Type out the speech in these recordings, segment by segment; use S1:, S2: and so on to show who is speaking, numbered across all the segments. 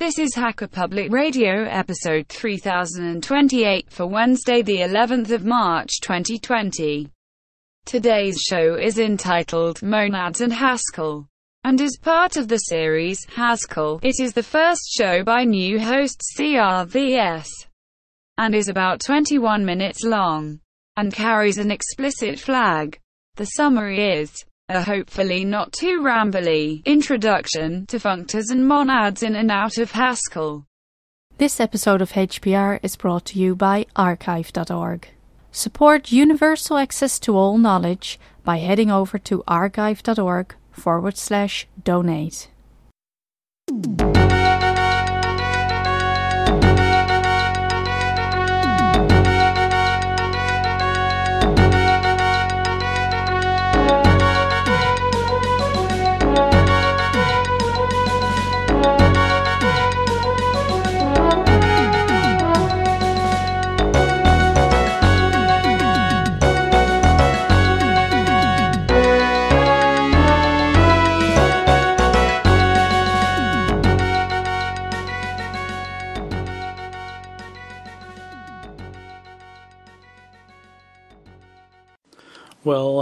S1: This is Hacker Public Radio episode 3028 for Wednesday, the 11th of March 2020. Today's show is entitled Monads and Haskell and is part of the series Haskell. It is the first show by new host CRVS and is about 21 minutes long and carries an explicit flag. The summary is a hopefully not too rambly introduction to functors and monads in and out of Haskell.
S2: This episode of HPR is brought to you by archive.org. Support universal access to all knowledge by heading over to archive.org forward slash donate.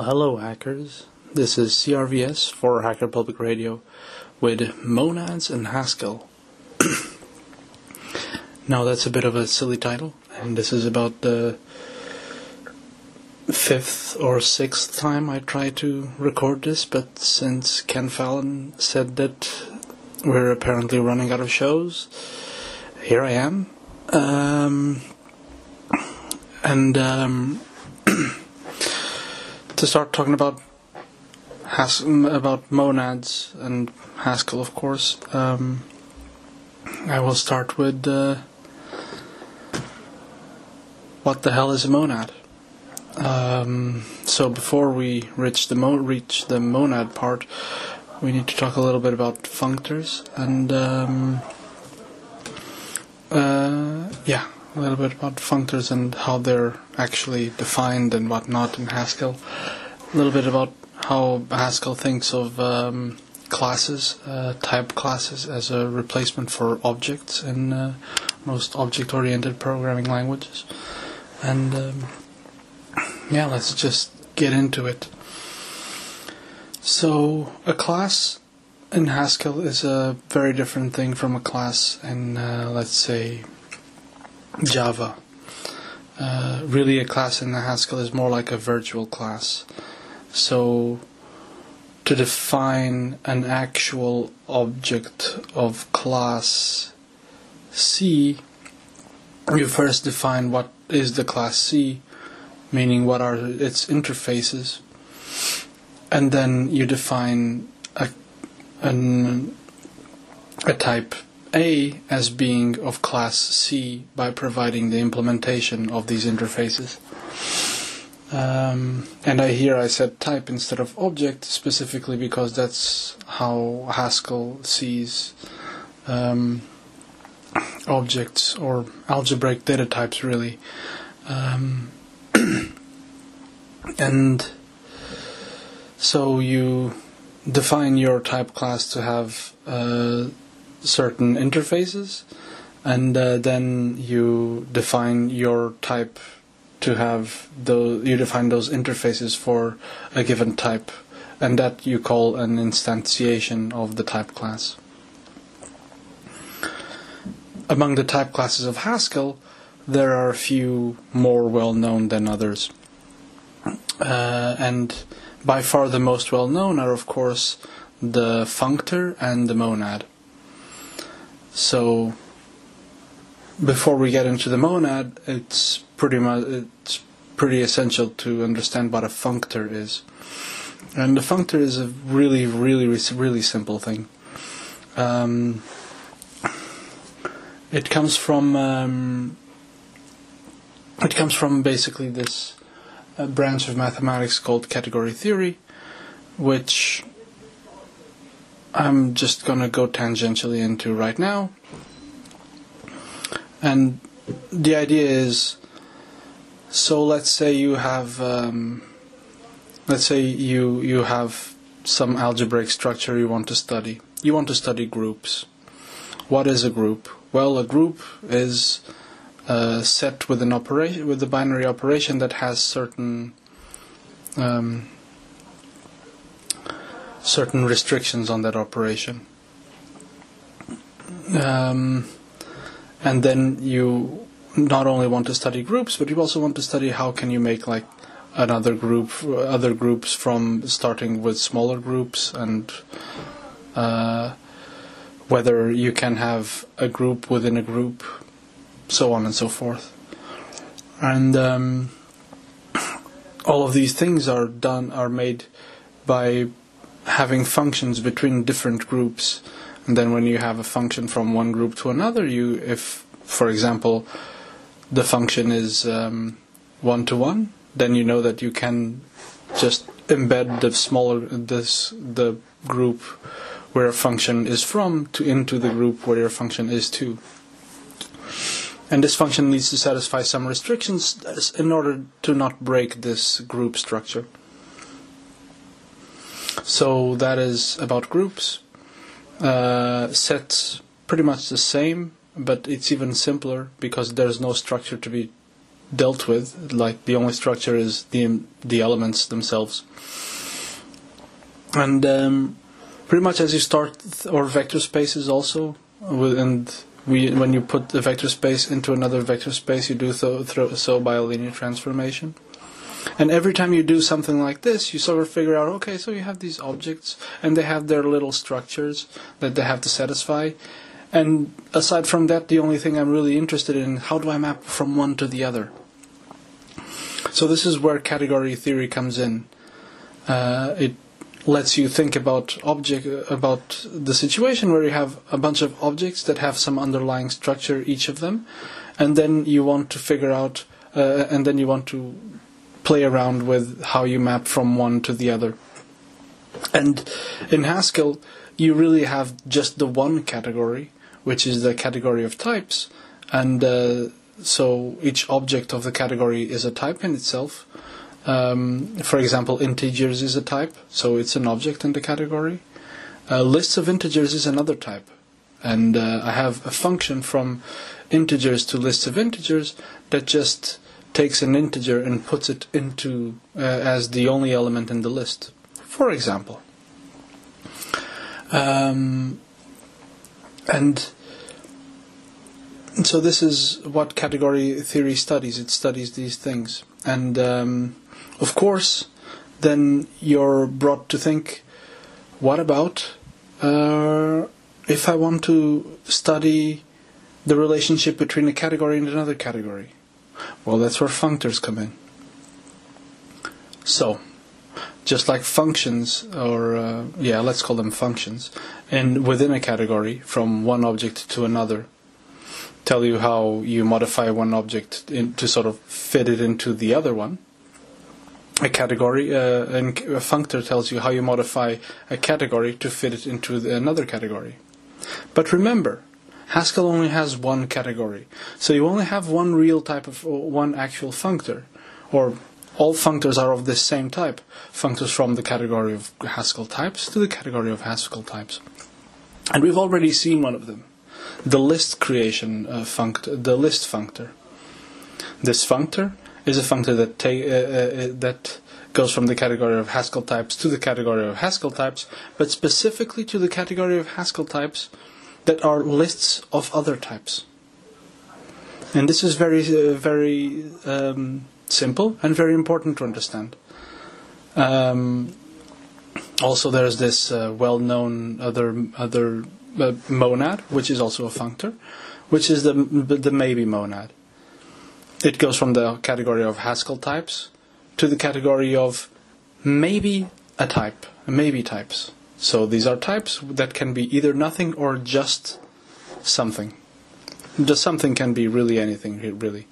S3: Hello, hackers. This is CRVS for Hacker Public Radio with Monads and Haskell. now, that's a bit of a silly title, and this is about the fifth or sixth time I try to record this, but since Ken Fallon said that we're apparently running out of shows, here I am. Um, and, um, to start talking about Has- about monads and Haskell, of course, um, I will start with uh, what the hell is a monad. Um, so before we reach the mo- reach the monad part, we need to talk a little bit about functors and um, uh, yeah, a little bit about functors and how they're actually defined and whatnot in Haskell. A little bit about how Haskell thinks of um, classes, uh, type classes, as a replacement for objects in uh, most object-oriented programming languages. And um, yeah, let's just get into it. So, a class in Haskell is a very different thing from a class in, uh, let's say, Java. Uh, really, a class in the Haskell is more like a virtual class. So, to define an actual object of class C, you first define what is the class C, meaning what are its interfaces, and then you define a, an, a type a as being of class C by providing the implementation of these interfaces. Um, and I here I said type instead of object specifically because that's how Haskell sees um, objects or algebraic data types really. Um, and so you define your type class to have uh, certain interfaces, and uh, then you define your type to have those. You define those interfaces for a given type, and that you call an instantiation of the type class. Among the type classes of Haskell, there are a few more well known than others, uh, and by far the most well known are, of course, the functor and the monad. So before we get into the monad, it's pretty much it's pretty essential to understand what a functor is. And the functor is a really, really, really simple thing. Um, it comes from um, it comes from basically this uh, branch of mathematics called category theory, which I'm just gonna go tangentially into right now. And the idea is so let's say you have um, let's say you you have some algebraic structure you want to study. You want to study groups what is a group? Well, a group is a set with an operation with a binary operation that has certain um, certain restrictions on that operation. Um, and then you not only want to study groups, but you also want to study how can you make like another group, other groups from starting with smaller groups, and uh, whether you can have a group within a group, so on and so forth. And um, all of these things are done are made by having functions between different groups. And then when you have a function from one group to another, you if for example the function is one to one, then you know that you can just embed the smaller this the group where a function is from to into the group where your function is to. And this function needs to satisfy some restrictions uh, in order to not break this group structure. So that is about groups. Uh, sets pretty much the same, but it's even simpler because there's no structure to be dealt with. Like the only structure is the the elements themselves. And um, pretty much as you start, or vector spaces also, and we when you put the vector space into another vector space, you do so, so by a linear transformation. And every time you do something like this, you sort of figure out, okay, so you have these objects, and they have their little structures that they have to satisfy. And aside from that, the only thing I'm really interested in, how do I map from one to the other? So this is where category theory comes in. Uh, it lets you think about object about the situation where you have a bunch of objects that have some underlying structure, each of them, and then you want to figure out, uh, and then you want to play around with how you map from one to the other. And in Haskell, you really have just the one category, which is the category of types, and uh, so each object of the category is a type in itself. Um, for example, integers is a type, so it's an object in the category. Uh, lists of integers is another type, and uh, I have a function from integers to lists of integers that just takes an integer and puts it into uh, as the only element in the list. For example, um, and so this is what category theory studies. It studies these things, and um, of course, then you're brought to think, what about uh, if I want to study the relationship between a category and another category? Well, that's where functors come in. So, just like functions, or uh, yeah, let's call them functions, and within a category from one object to another, tell you how you modify one object in, to sort of fit it into the other one. A category, uh, and a functor tells you how you modify a category to fit it into another category. But remember, Haskell only has one category. So you only have one real type of, one actual functor. Or all functors are of the same type. Functors from the category of Haskell types to the category of Haskell types. And we've already seen one of them. The list creation uh, functor, the list functor. This functor is a functor that, ta- uh, uh, that goes from the category of Haskell types to the category of Haskell types, but specifically to the category of Haskell types that are lists of other types. And this is very, uh, very um, simple and very important to understand. Um, also, there's this uh, well-known other other uh, monad, which is also a functor, which is the the maybe monad. It goes from the category of Haskell types to the category of maybe a type, maybe types. So these are types that can be either nothing or just something. Just something can be really anything, really.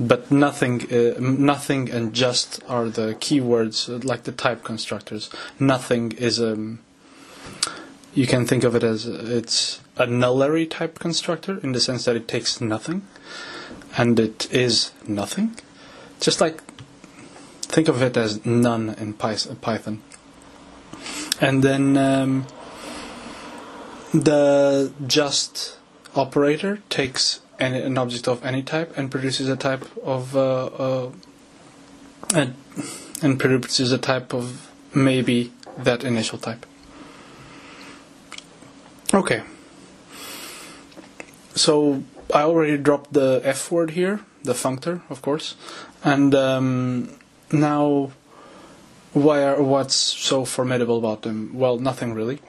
S3: But nothing, uh, nothing and just are the keywords, uh, like the type constructors. Nothing is a. Um, you can think of it as it's a nullary type constructor in the sense that it takes nothing, and it is nothing. Just like think of it as none in Python. And then um, the just operator takes any, an object of any type and produces a type of uh, uh, and, and produces a type of maybe that initial type. Okay. So I already dropped the F word here, the functor, of course, and um, now why are, what's so formidable about them? Well, nothing really.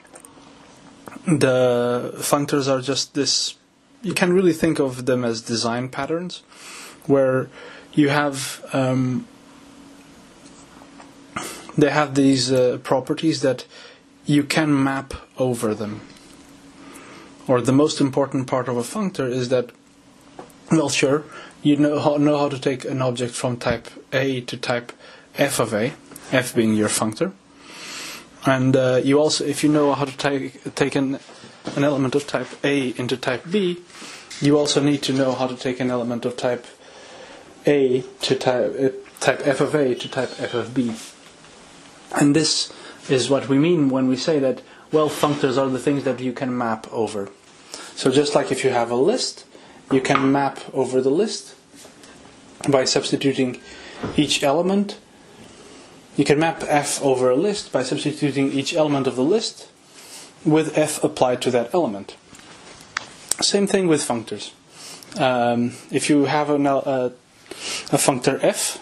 S3: The functors are just this. You can really think of them as design patterns, where you have um, they have these uh, properties that you can map over them. Or the most important part of a functor is that, well, sure, you know how, know how to take an object from type A to type f of A, f being your functor. And uh, you also, if you know how to take, take an, an element of type A into type B, you also need to know how to take an element of type A to type, uh, type f of A to type f of B. And this is what we mean when we say that, well, functors are the things that you can map over. So just like if you have a list, you can map over the list by substituting each element. You can map f over a list by substituting each element of the list with f applied to that element. Same thing with functors. Um, if you have an, uh, a functor f,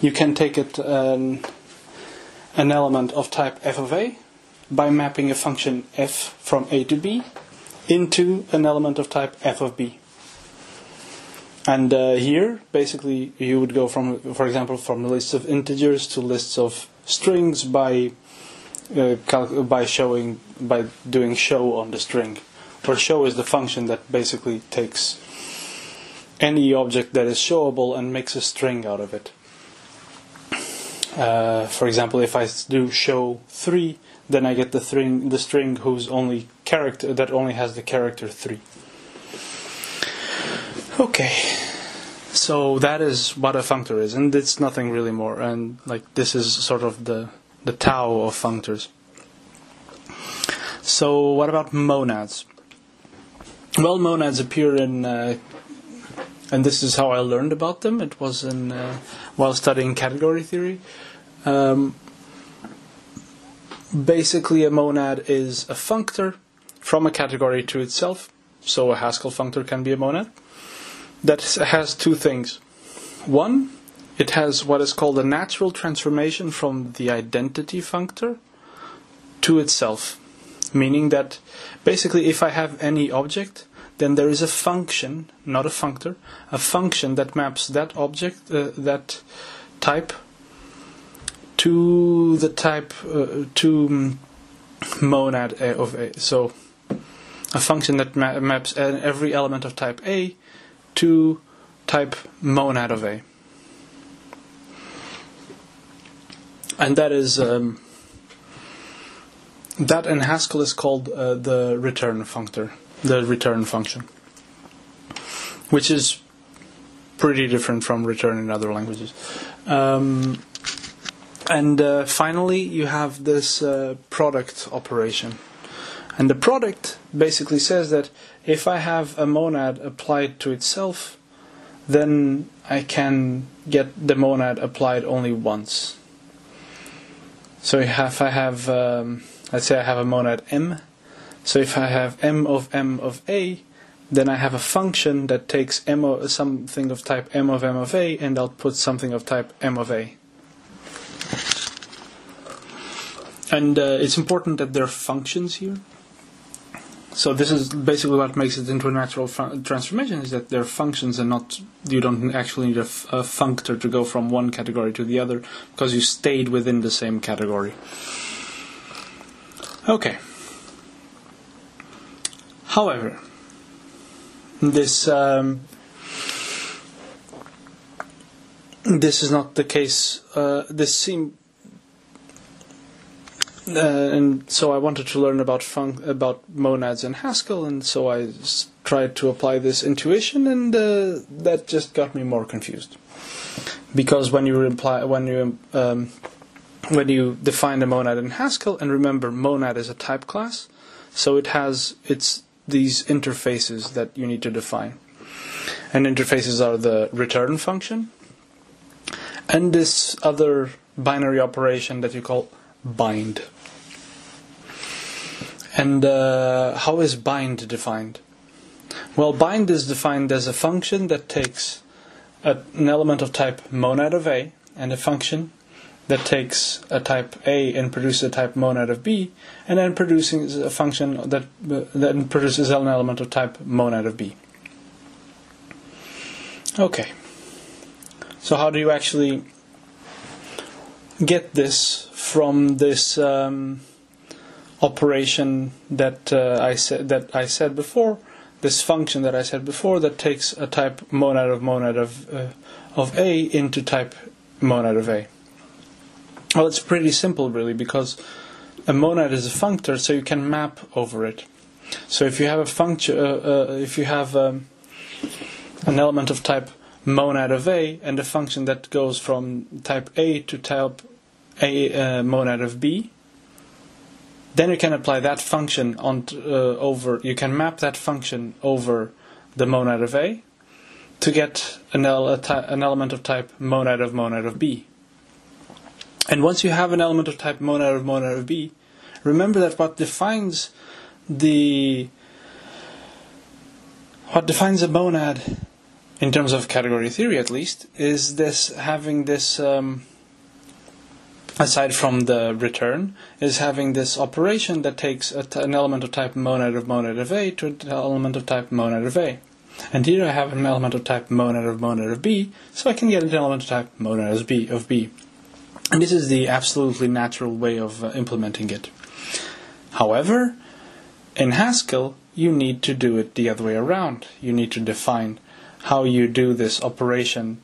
S3: you can take it um, an element of type f of a by mapping a function f from a to b into an element of type f of b. And uh, here, basically, you would go from, for example, from lists of integers to lists of strings by uh, by showing by doing show on the string. Where show is the function that basically takes any object that is showable and makes a string out of it. Uh, for example, if I do show three, then I get the string, the string whose only character that only has the character three. Okay, so that is what a functor is, and it's nothing really more. And like this is sort of the the Tao of functors. So what about monads? Well, monads appear in, uh, and this is how I learned about them. It was in uh, while studying category theory. Um, basically, a monad is a functor from a category to itself. So a Haskell functor can be a monad that has two things. One, it has what is called a natural transformation from the identity functor to itself, meaning that basically if I have any object, then there is a function, not a functor, a function that maps that object, uh, that type to the type uh, to um, monad A of A. So a function that ma- maps every element of type A to type monad of A. And that is um, that in Haskell is called uh, the return functor, the return function, which is pretty different from return in other languages. Um, and uh, finally, you have this uh, product operation. And the product basically says that if I have a monad applied to itself, then I can get the monad applied only once. So if I have, um, let's say I have a monad m, so if I have m of m of a, then I have a function that takes m of, something of type m of m of a and I'll something of type m of a. And uh, it's important that there are functions here. So this is basically what makes it into a natural transformation is that they're functions and not you don't actually need a, f- a functor to go from one category to the other because you stayed within the same category. Okay. However, this um, this is not the case. Uh, this seem uh, and so I wanted to learn about fun- about monads in Haskell, and so I s- tried to apply this intuition, and uh, that just got me more confused. Because when you imply when you um, when you define a monad in Haskell, and remember, monad is a type class, so it has its these interfaces that you need to define. And interfaces are the return function and this other binary operation that you call bind. And uh, how is bind defined? Well, bind is defined as a function that takes a, an element of type monad of A and a function that takes a type A and produces a type monad of B, and then produces a function that uh, then produces an element of type monad of B. Okay. So how do you actually get this from this um, operation that uh, I said that I said before? This function that I said before that takes a type monad of monad of uh, of A into type monad of A. Well, it's pretty simple, really, because a monad is a functor, so you can map over it. So if you have a function, uh, uh, if you have um, an element of type monad of A and a function that goes from type A to type A uh, monad of B, then you can apply that function on uh, over. You can map that function over the monad of A to get an, an element of type monad of monad of B. And once you have an element of type monad of monad of B, remember that what defines the what defines a monad in terms of category theory at least, is this having this, um, aside from the return, is having this operation that takes an element of type monad of monad of A to an element of type monad of A. And here I have an element of type monad of monad of B, so I can get an element of type monad of B. Of B. And this is the absolutely natural way of uh, implementing it. However, in Haskell, you need to do it the other way around. You need to define how you do this operation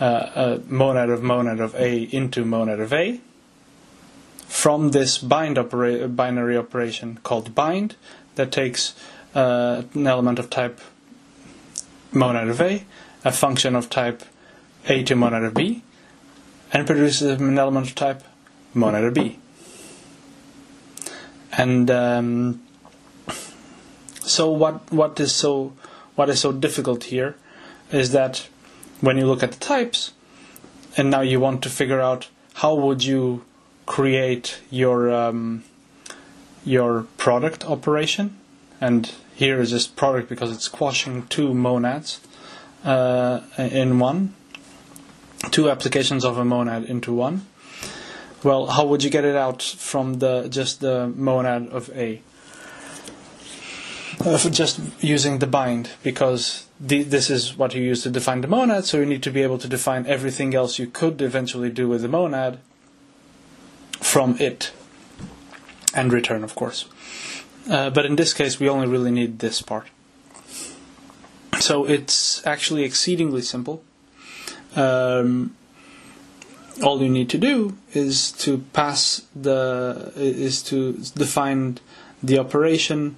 S3: uh, uh, monad of monad of A into monad of A from this bind opera- binary operation called bind that takes uh, an element of type monad of A, a function of type A to monad of B, and produces an element of type monad of B. And um, so, what what is so what is so difficult here is that when you look at the types, and now you want to figure out how would you create your um, your product operation, and here is just product because it's squashing two monads uh, in one, two applications of a monad into one. Well, how would you get it out from the just the monad of A? Uh, just using the bind because the, this is what you use to define the monad, so you need to be able to define everything else you could eventually do with the monad from it and return, of course. Uh, but in this case, we only really need this part. So it's actually exceedingly simple. Um, all you need to do is to pass the is to define the operation.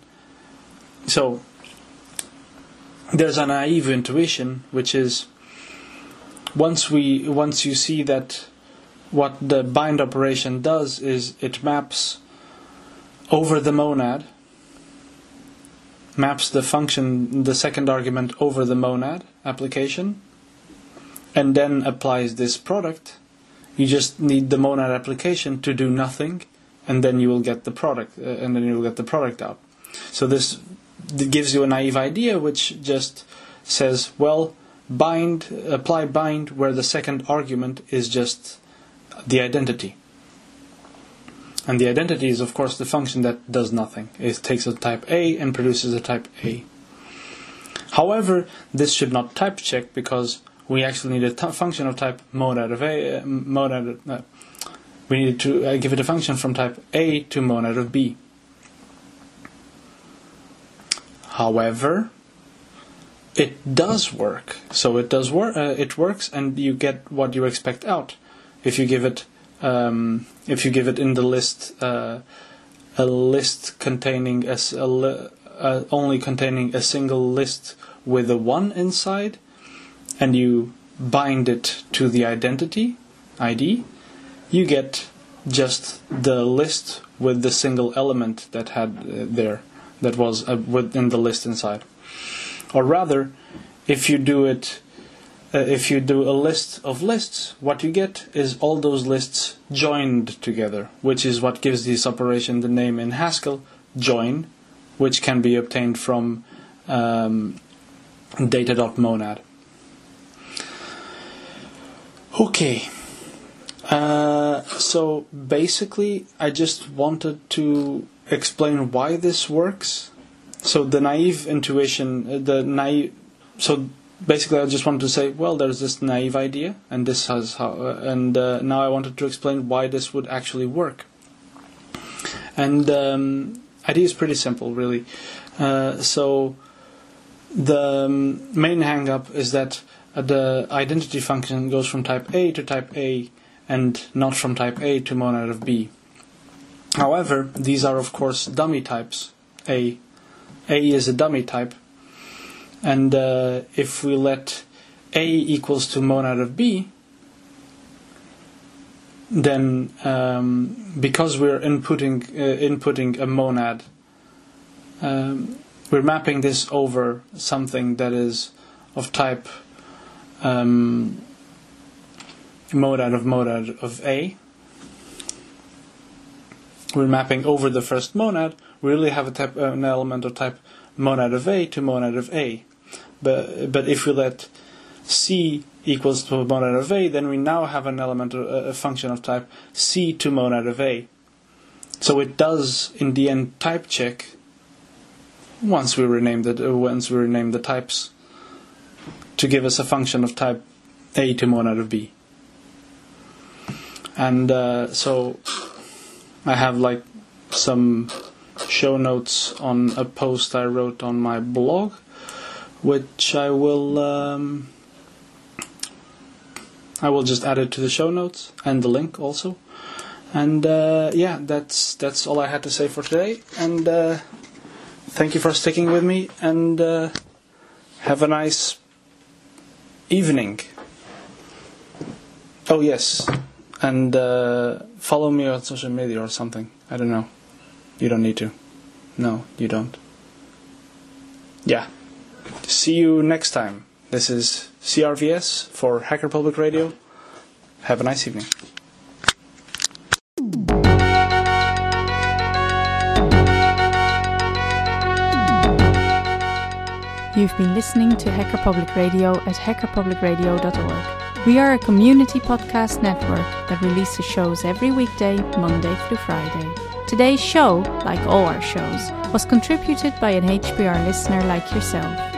S3: So there's a naive intuition, which is once we once you see that what the bind operation does is it maps over the monad, maps the function, the second argument over the monad application, and then applies this product. You just need the monad application to do nothing, and then you will get the product, uh, and then you will get the product out. So this gives you a naive idea which just says, well, bind, apply bind where the second argument is just the identity. And the identity is, of course, the function that does nothing. It takes a type A and produces a type A. However, this should not type check because we actually need a function of type monad of A. Uh, monad. Uh, we need to uh, give it a function from type A to monad of B. However, it does work. So it does work. Uh, it works, and you get what you expect out. If you give it, um, if you give it in the list, uh, a list containing a, a uh, only containing a single list with a one inside, and you bind it to the identity ID, you get just the list with the single element that had uh, there that was uh, within the list inside. Or rather, if you do it, uh, if you do a list of lists, what you get is all those lists joined together, which is what gives this operation the name in Haskell join, which can be obtained from um, data.monad. Okay. Uh, so basically, I just wanted to explain why this works. So the naive intuition, uh, the naive. So basically, I just wanted to say, well, there's this naive idea, and this has how, uh, and uh, now I wanted to explain why this would actually work. And um, idea is pretty simple, really. Uh, so the um, main hangup is that the identity function goes from type A to type A and not from type A to monad of B. However, these are of course dummy types. A, A is a dummy type, and uh, if we let A equals to monad of B, then um, because we're inputting uh, inputting a monad, um, we're mapping this over something that is of type um, monad of monad of A. We're mapping over the first monad. We really have a type, an element of type monad of A to monad of A. But but if we let C equals to monad of A, then we now have an element, of, a function of type C to monad of A. So it does in the end type check once we rename the once we rename the types to give us a function of type A to monad of B. And uh, so I have like some show notes on a post I wrote on my blog, which I will um, I will just add it to the show notes and the link also. And uh, yeah, that's that's all I had to say for today. And uh, thank you for sticking with me. And uh, have a nice evening. Oh yes, and uh, follow me on social media or something. I don't know. You don't need to. No, you don't. Yeah. See you next time. This is CRVS for Hacker Public Radio. Have a nice evening.
S2: You've been listening to Hacker Public Radio at hackerpublicradio.org. We are a community podcast network that releases shows every weekday, Monday through Friday. Today's show, like all our shows, was contributed by an HPR listener like yourself.